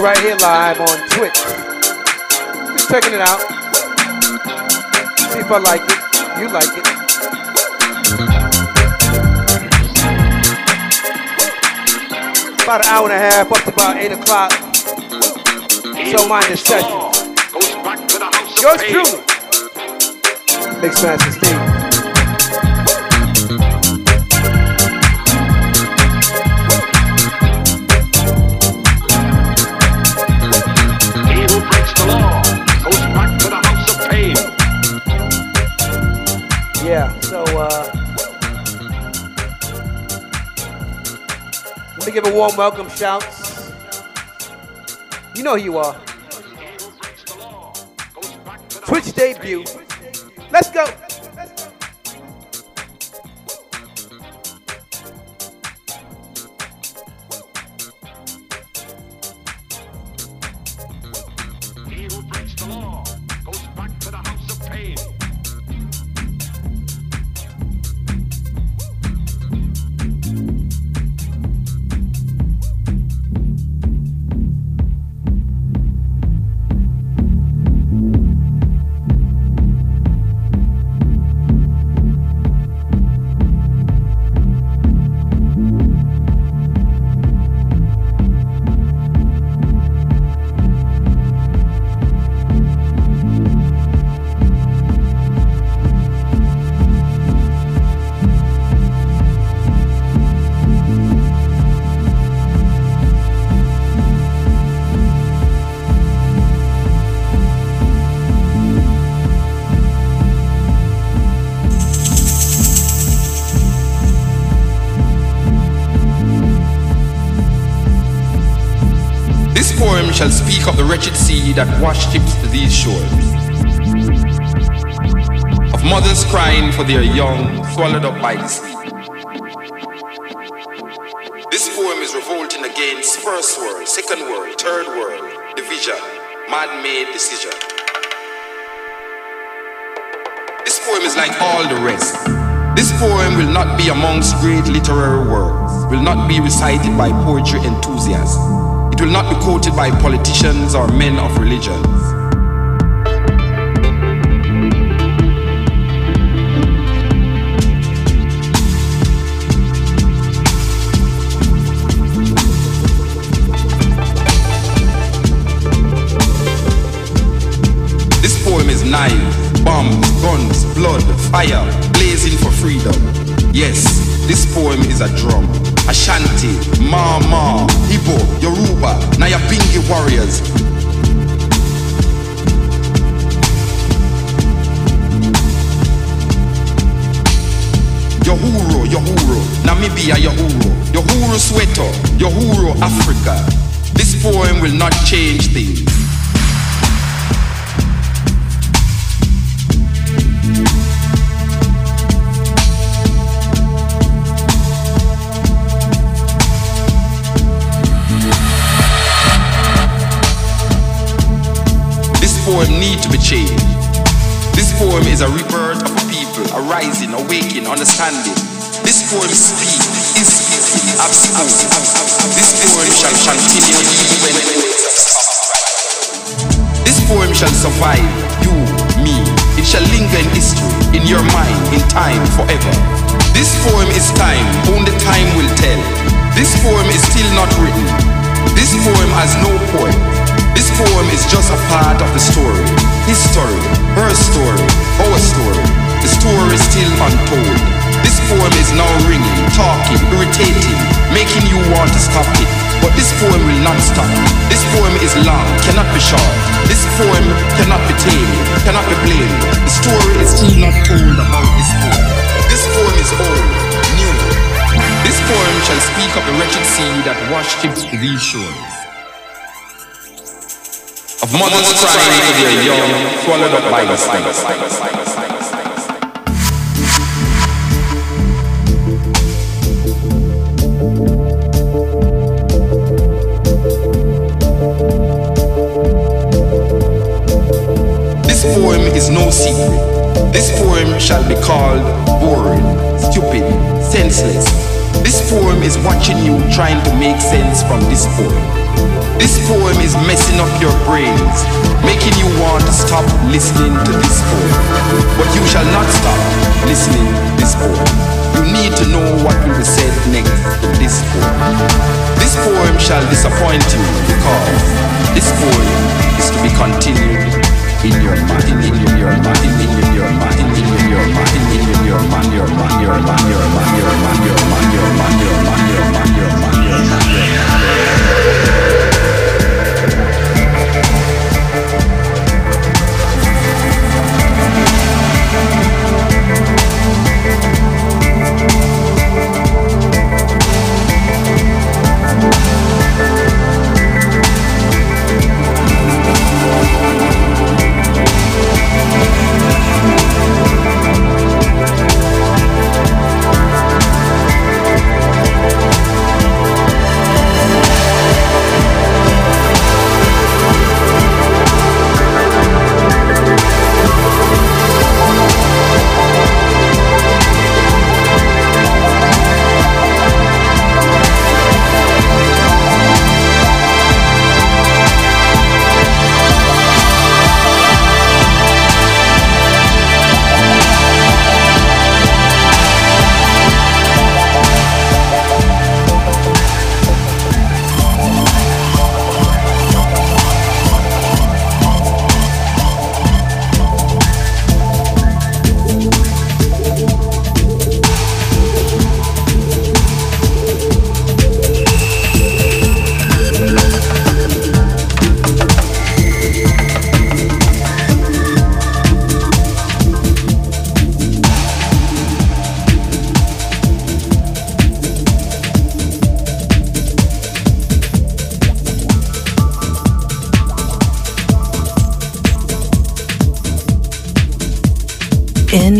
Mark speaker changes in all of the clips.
Speaker 1: Debut right here live on Twitch. Just checking it out. See if I like it. You like it. About an hour and a half, up to about 8 o'clock. So the session. Yours truly. Mixmaster Steve. A warm welcome shouts. You know who you are. Twitch debut. Let's go.
Speaker 2: Shall speak of the wretched sea that washed ships to these shores. Of mothers crying for their young, swallowed up by the sea. This poem is revolting against first world, second world, third world, division, man-made decision. This poem is like all the rest. This poem will not be amongst great literary works, will not be recited by poetry enthusiasts. Will not be quoted by politicians or men of religions. This poem is knives, bombs, guns, blood, fire, blazing for freedom. Yes, this poem is a drum. Ashanti, Mau Mau, Igbo, Yoruba, Nyabingi warriors. Uhuru, Uhuru, Namibia, Uhuru, Uhuru Soweto, Uhuru Africa. This poem will not change things. This poem need to be changed. This poem is a rebirth of a people, arising, awakening, understanding. This poem speaks, is speaking, spoken. This poem shall continue even when. This poem shall survive, you, me. It shall linger in history, in your mind, in time, forever. This poem is time, only time will tell. This poem is still not written. This poem has no point. This poem is just a part of the story. His story, her story, our story. The story is still untold. This poem is now ringing, talking, irritating, making you want to stop it. But this poem will not stop. This poem is long, cannot be short. This poem cannot be tamed, cannot be blamed. The story is still not told about this poem. This poem is old, new. This poem shall speak of the wretched sea that washed ships to these shores of mothers crying their young, swallowed up by the snakes. This poem is no secret. This poem shall be called boring, stupid, senseless, this poem is watching you trying to make sense from this poem. This poem is messing up your brains, making you want to stop listening to this poem. But you shall not stop listening to this poem. You need to know what will be said next in this poem. This poem shall disappoint you because this poem is to be continued mind, your mind, your your mind, your your mind, your your mind, your your mind, your your mind, your your mind, your your mind, your your mind, your your mind, your your mind, your your mind, your your mind, your your mind, your your mind, your your mind, your your mind,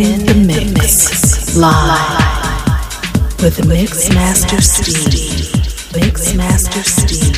Speaker 3: in the mix, live with the Mix Master Steve. Mix Master Steve.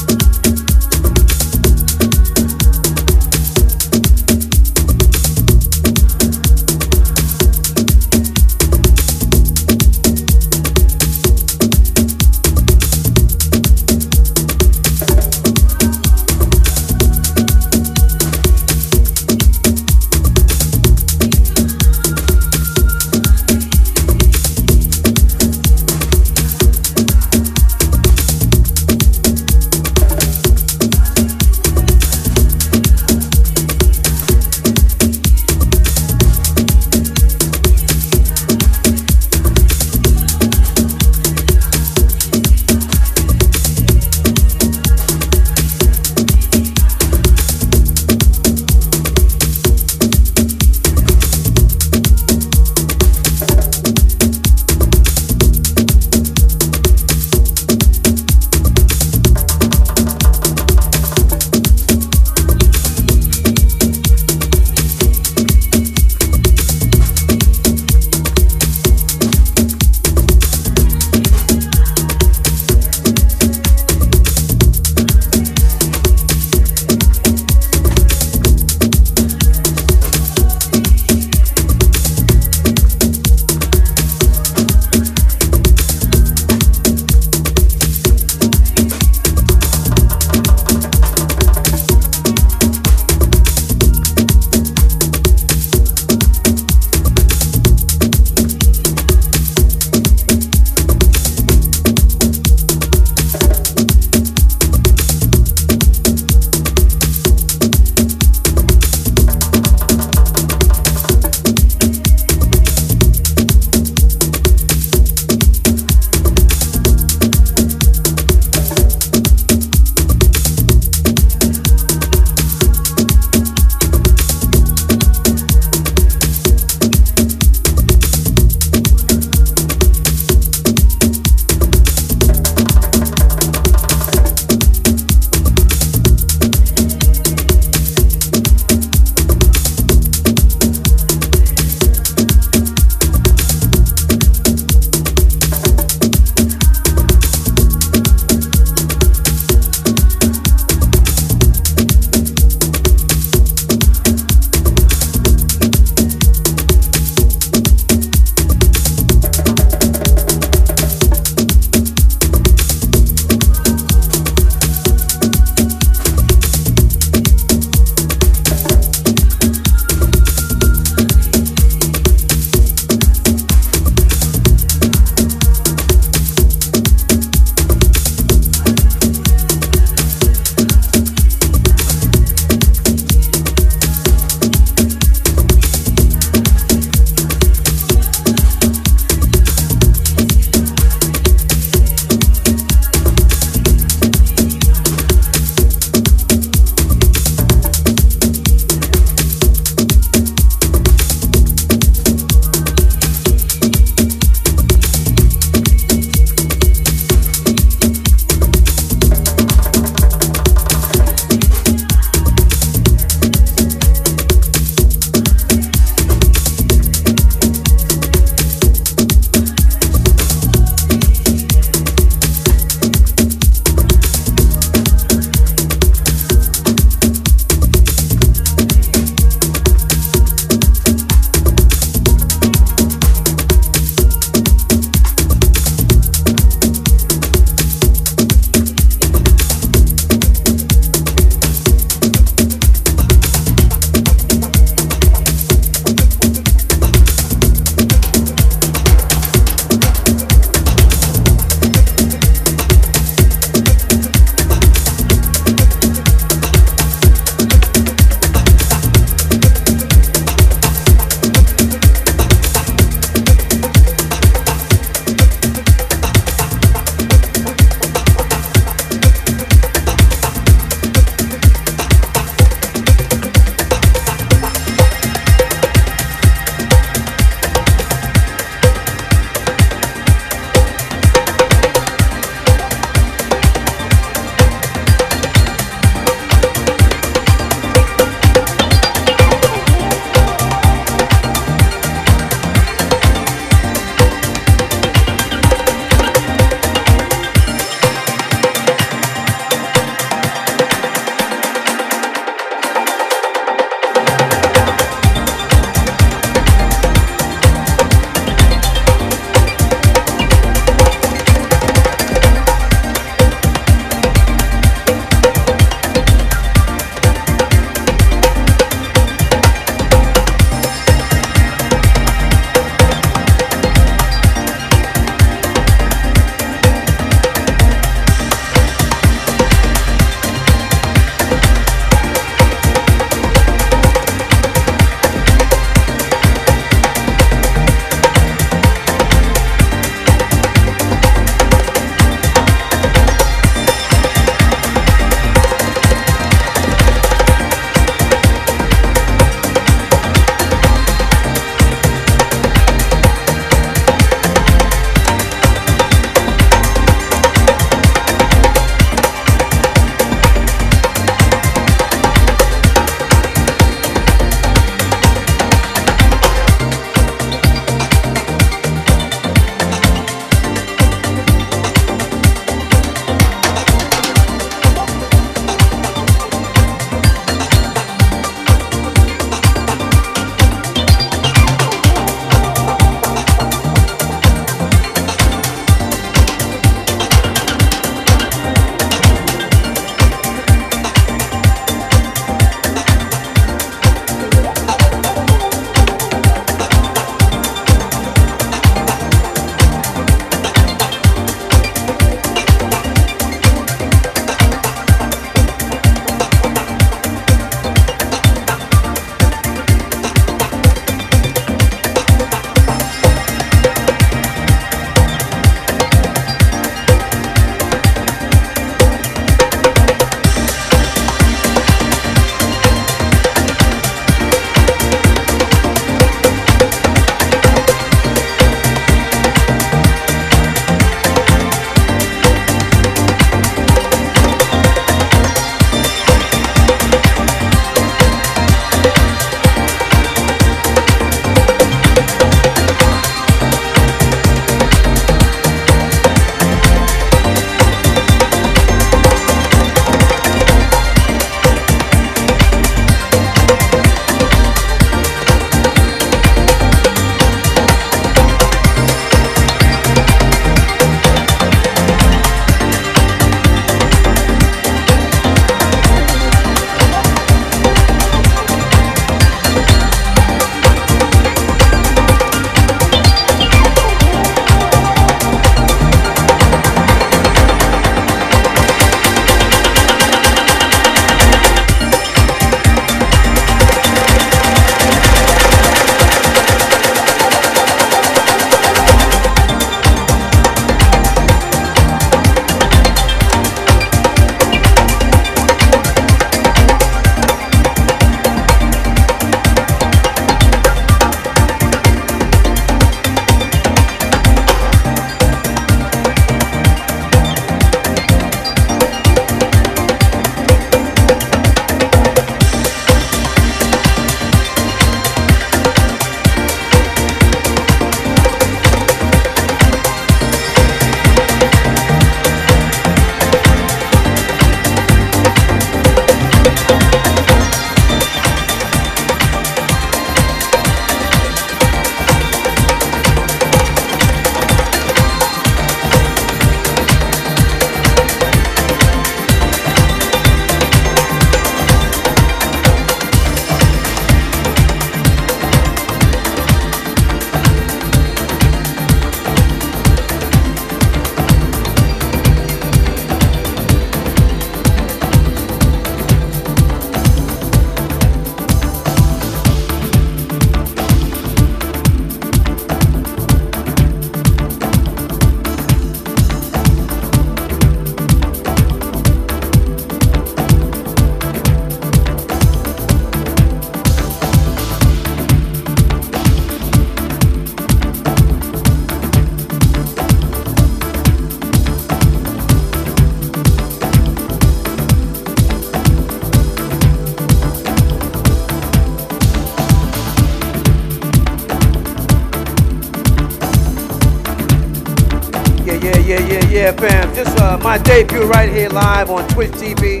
Speaker 4: My
Speaker 1: debut right here live on Twitch TV.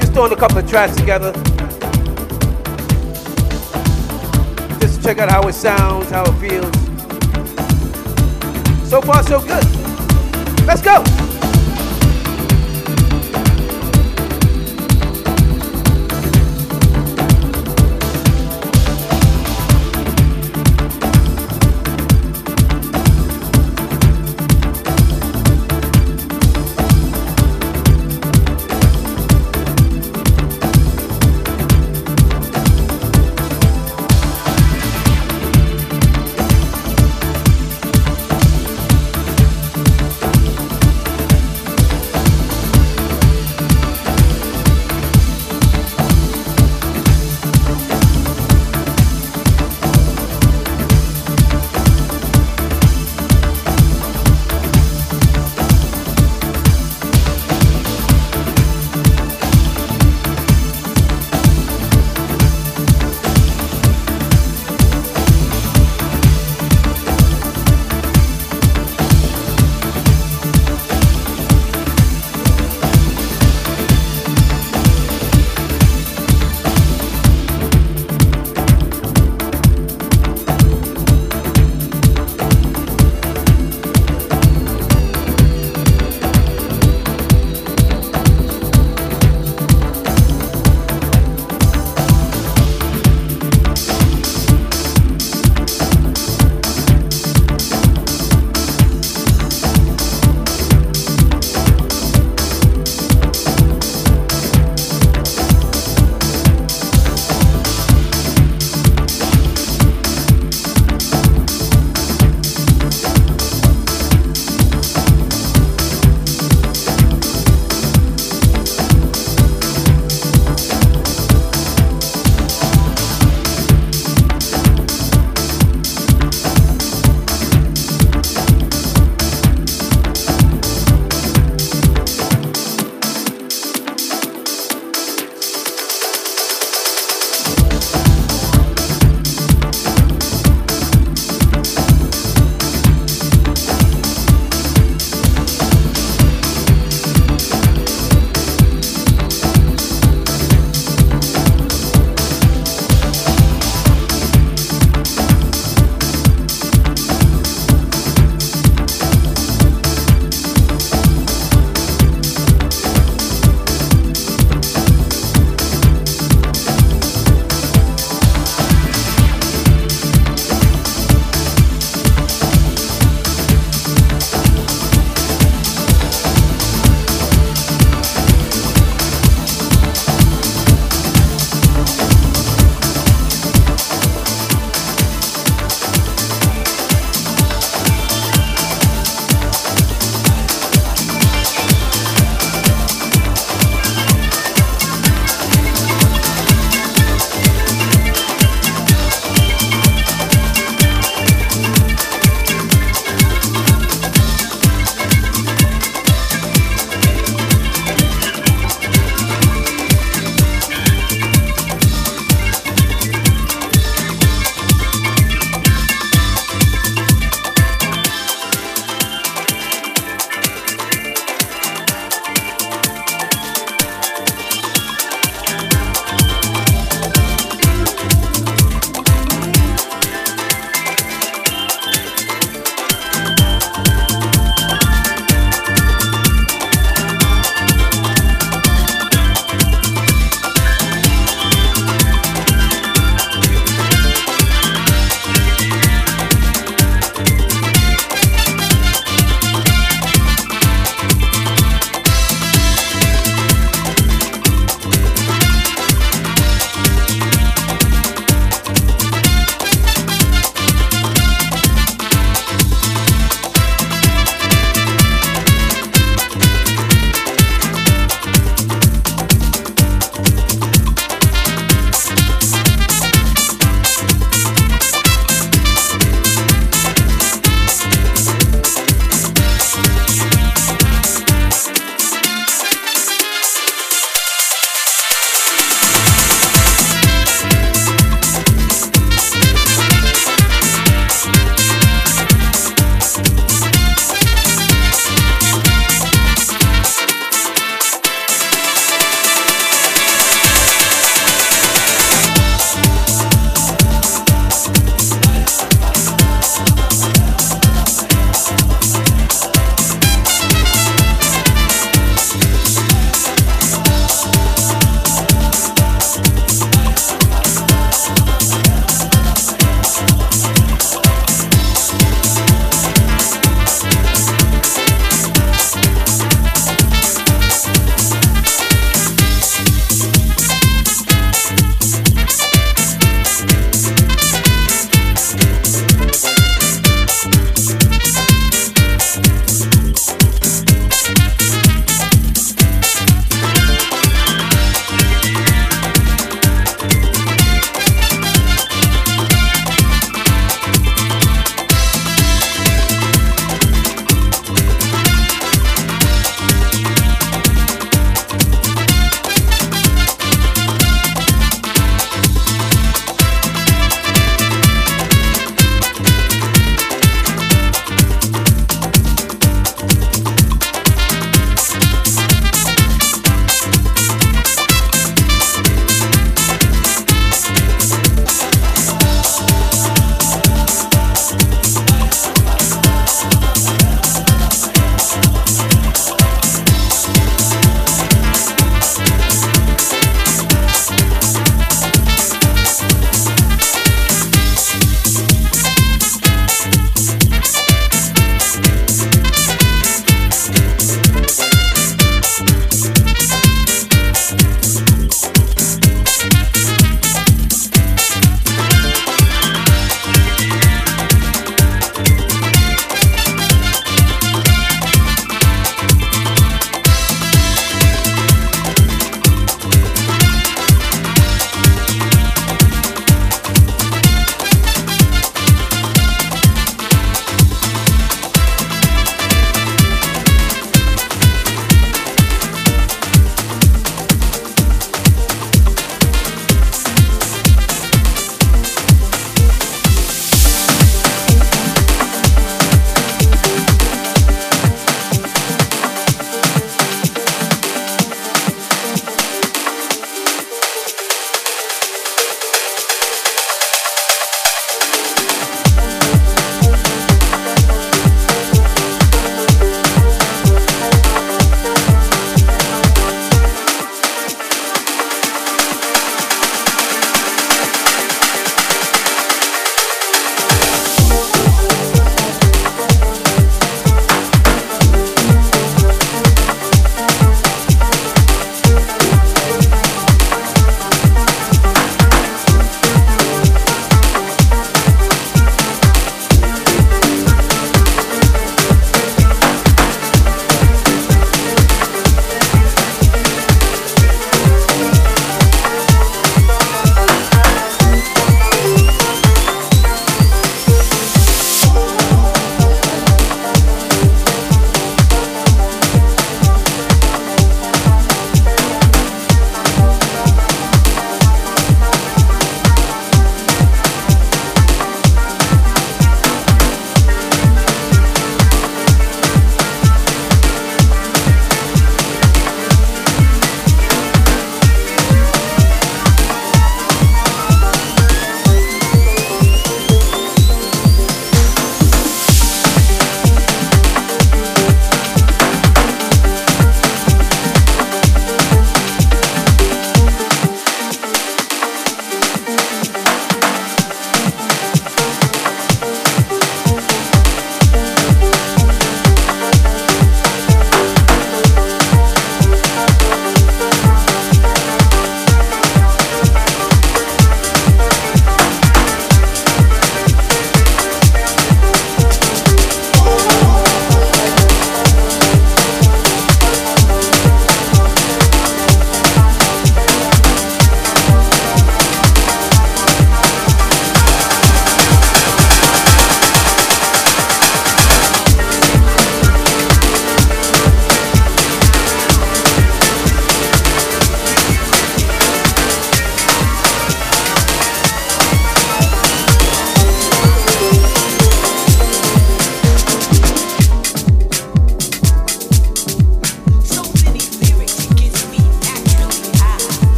Speaker 1: Just throwing a couple of tracks together. Just to check out how it sounds, how it feels. So far, so good. Let's go.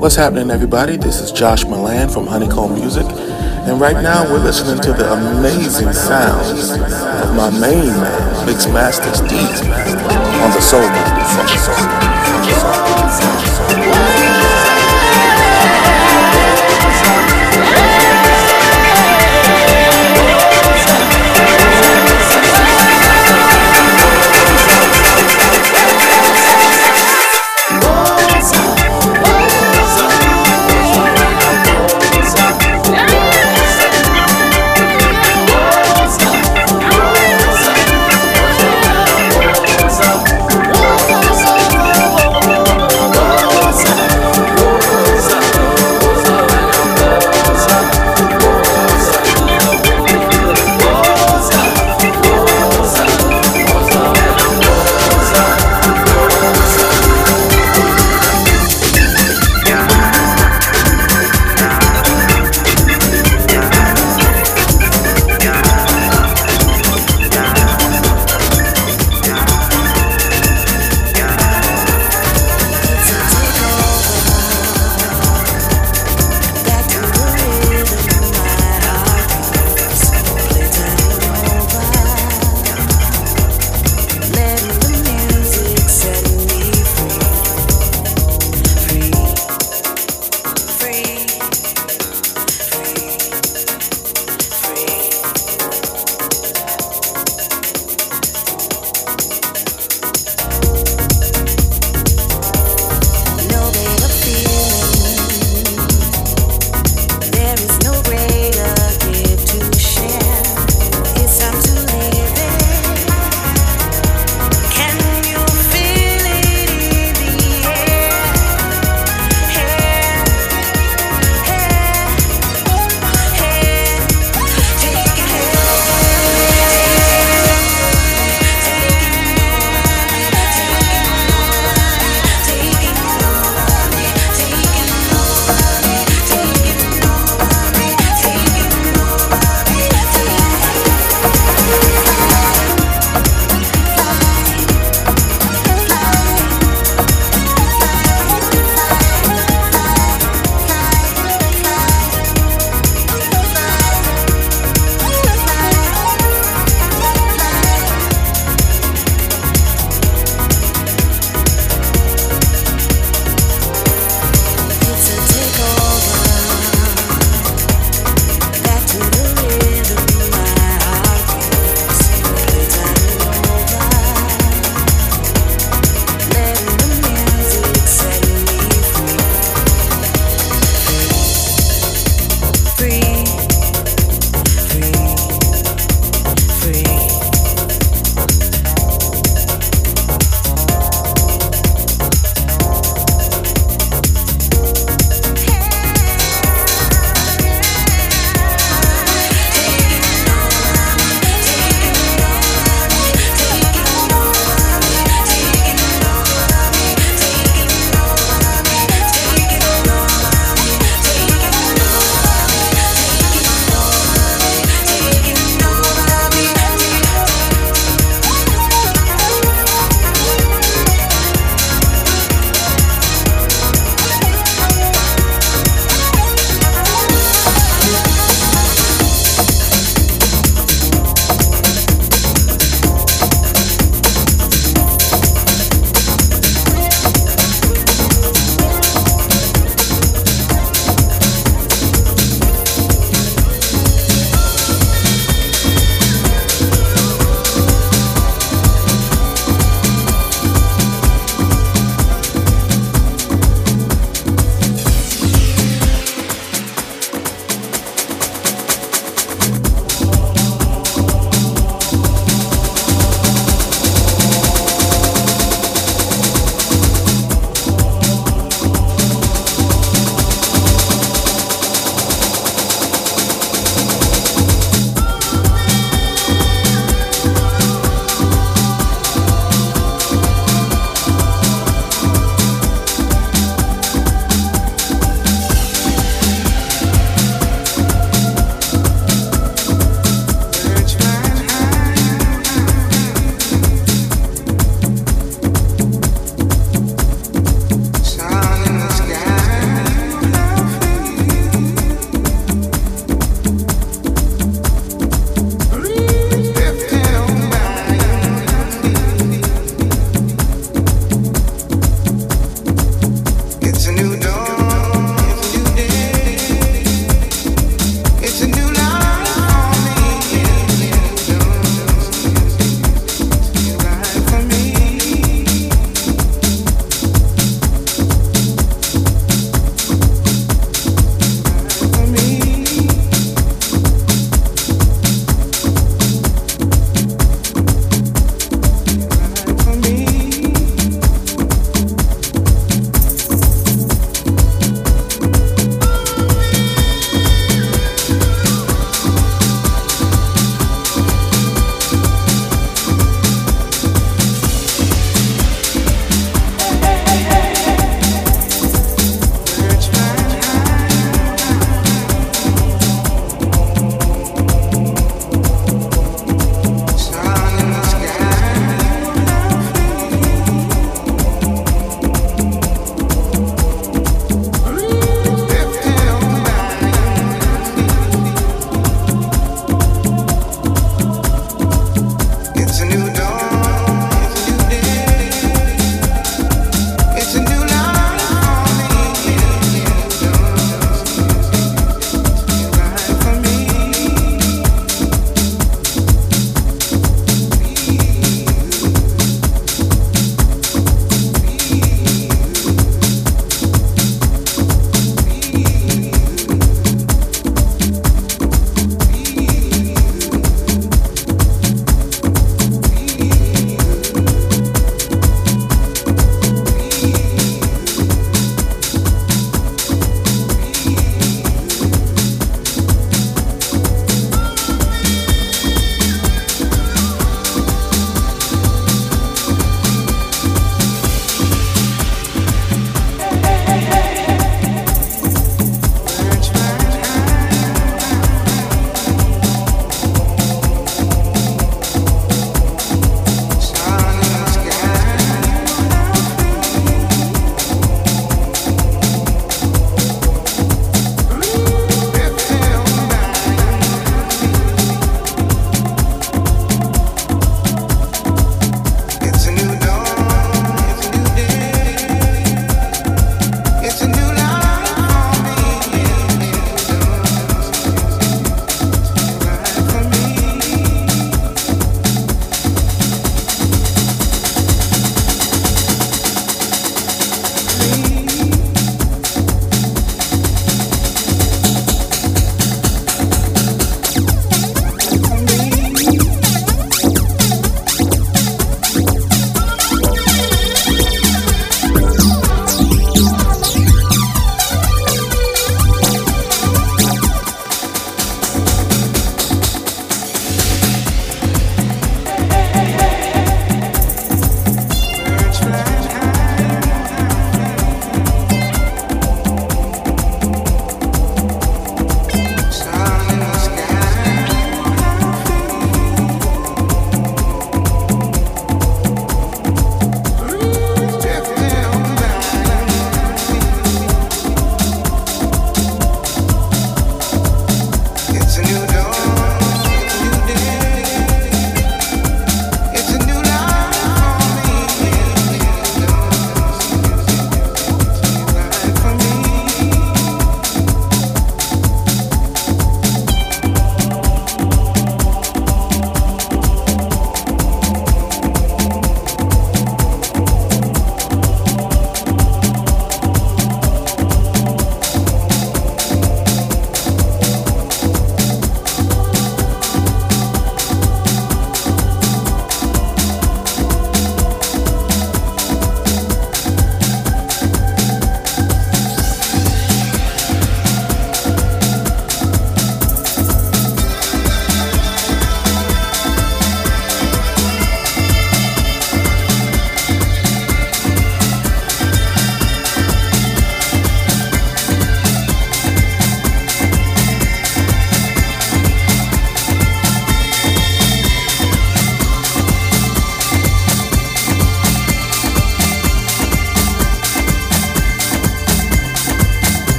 Speaker 5: What's happening, everybody? This is Josh Milan from Honeycomb Music, and right now we're listening to the amazing sounds of my main man, Mixmaster Steve, on the Soul
Speaker 6: Rosa,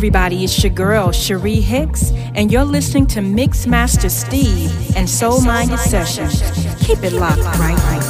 Speaker 7: everybody, it's your girl Cherie Hicks, and you're listening to Mix Master Steve and Soul Minded Sessions. Keep it locked right